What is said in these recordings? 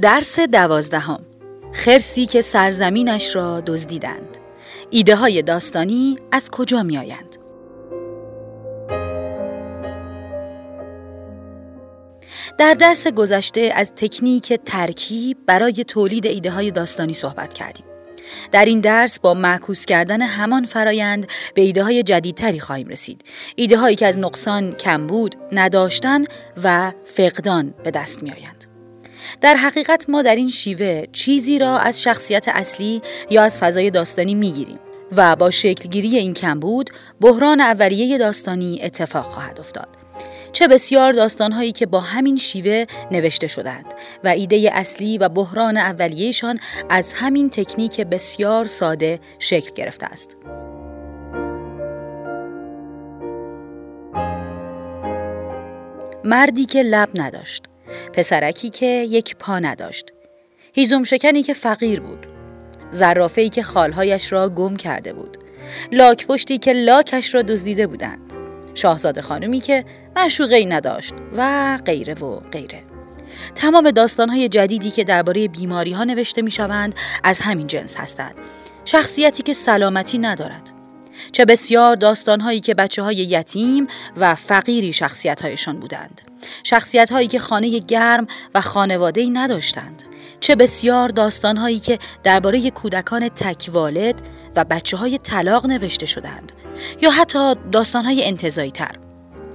درس دوازدهم خرسی که سرزمینش را دزدیدند ایده های داستانی از کجا می آیند؟ در درس گذشته از تکنیک ترکیب برای تولید ایده های داستانی صحبت کردیم. در این درس با معکوس کردن همان فرایند به ایده های جدیدتری خواهیم رسید. ایده هایی که از نقصان، کمبود، نداشتن و فقدان به دست می آیند. در حقیقت ما در این شیوه چیزی را از شخصیت اصلی یا از فضای داستانی می‌گیریم و با شکلگیری این کمبود بحران اولیه داستانی اتفاق خواهد افتاد. چه بسیار داستانهایی که با همین شیوه نوشته شدند و ایده اصلی و بحران اولیهشان از همین تکنیک بسیار ساده شکل گرفته است. مردی که لب نداشت پسرکی که یک پا نداشت. هیزم شکنی که فقیر بود. ای که خالهایش را گم کرده بود. لاک پشتی که لاکش را دزدیده بودند. شاهزاده خانمی که معشوقه نداشت و غیره و غیره. تمام داستانهای جدیدی که درباره بیماری ها نوشته می شوند از همین جنس هستند. شخصیتی که سلامتی ندارد. چه بسیار داستانهایی که بچه های یتیم و فقیری شخصیت هایشان بودند. شخصیت هایی که خانه گرم و خانواده نداشتند چه بسیار داستان هایی که درباره کودکان تکوالد و بچه های طلاق نوشته شدند یا حتی داستان های انتظایی تر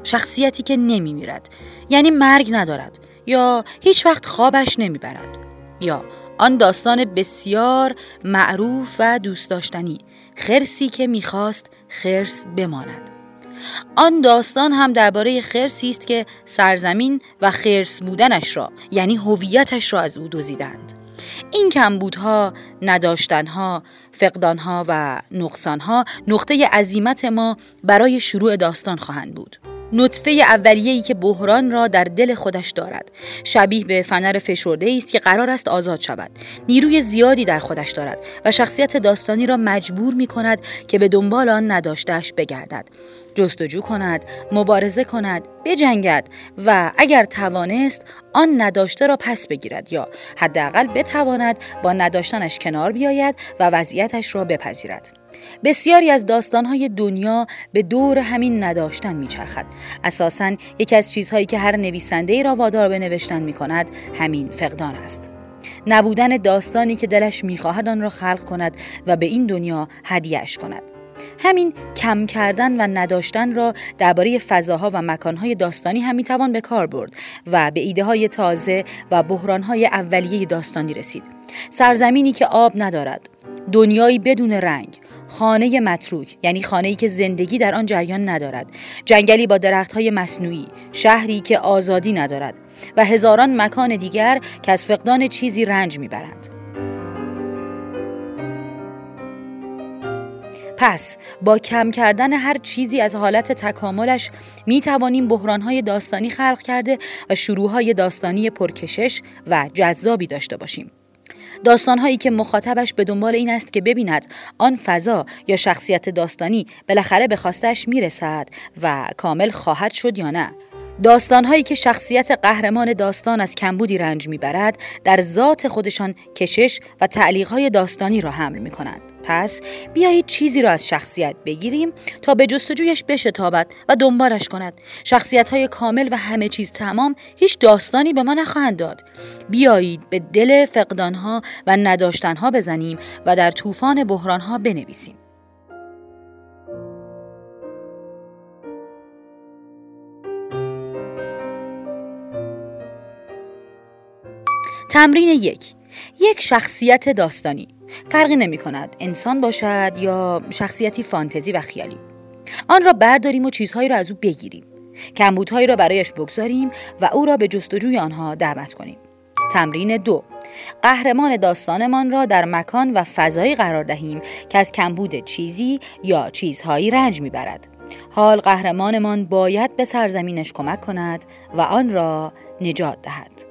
شخصیتی که نمی میرد یعنی مرگ ندارد یا هیچ وقت خوابش نمی برد یا آن داستان بسیار معروف و دوست داشتنی خرسی که می‌خواست خرس بماند. آن داستان هم درباره خرسی است که سرزمین و خرس بودنش را یعنی هویتش را از او دزدیدند. این کمبودها، نداشتنها، فقدانها و نقصانها نقطه عظیمت ما برای شروع داستان خواهند بود. نطفه اولیه‌ای که بحران را در دل خودش دارد. شبیه به فنر فشرده است که قرار است آزاد شود. نیروی زیادی در خودش دارد و شخصیت داستانی را مجبور می کند که به دنبال آن نداشتهش بگردد. جستجو کند مبارزه کند بجنگد و اگر توانست آن نداشته را پس بگیرد یا حداقل بتواند با نداشتنش کنار بیاید و وضعیتش را بپذیرد. بسیاری از داستانهای دنیا به دور همین نداشتن میچرخد. اساسا یکی از چیزهایی که هر نویسنده را وادار به نوشتن می کند همین فقدان است. نبودن داستانی که دلش می‌خواهد آن را خلق کند و به این دنیا هدیهش کند. همین کم کردن و نداشتن را درباره فضاها و مکانهای داستانی هم می‌توان به کار برد و به ایده های تازه و بحرانهای اولیه داستانی رسید. سرزمینی که آب ندارد دنیایی بدون رنگ خانه متروک یعنی خانه‌ای که زندگی در آن جریان ندارد جنگلی با درختهای مصنوعی شهری که آزادی ندارد و هزاران مکان دیگر که از فقدان چیزی رنج می‌برند. پس با کم کردن هر چیزی از حالت تکاملش می توانیم بحرانهای داستانی خلق کرده و شروعهای داستانی پرکشش و جذابی داشته باشیم. داستانهایی که مخاطبش به دنبال این است که ببیند آن فضا یا شخصیت داستانی بالاخره به خواستش می‌رسد و کامل خواهد شد یا نه داستانهایی که شخصیت قهرمان داستان از کمبودی رنج می‌برد در ذات خودشان کشش و تعلیقهای داستانی را حمل می کنند. پس بیایید چیزی را از شخصیت بگیریم تا به جستجویش بشتابد و دنبالش کند. شخصیت های کامل و همه چیز تمام هیچ داستانی به ما نخواهند داد. بیایید به دل فقدانها و نداشتنها بزنیم و در طوفان بحرانها بنویسیم. تمرین یک. یک شخصیت داستانی. فرقی نمی کند انسان باشد یا شخصیتی فانتزی و خیالی. آن را برداریم و چیزهایی را از او بگیریم. کمبودهایی را برایش بگذاریم و او را به جستجوی آنها دعوت کنیم. تمرین دو. قهرمان داستانمان را در مکان و فضایی قرار دهیم که از کمبود چیزی یا چیزهایی رنج می‌برد حال قهرمانمان باید به سرزمینش کمک کند و آن را نجات دهد.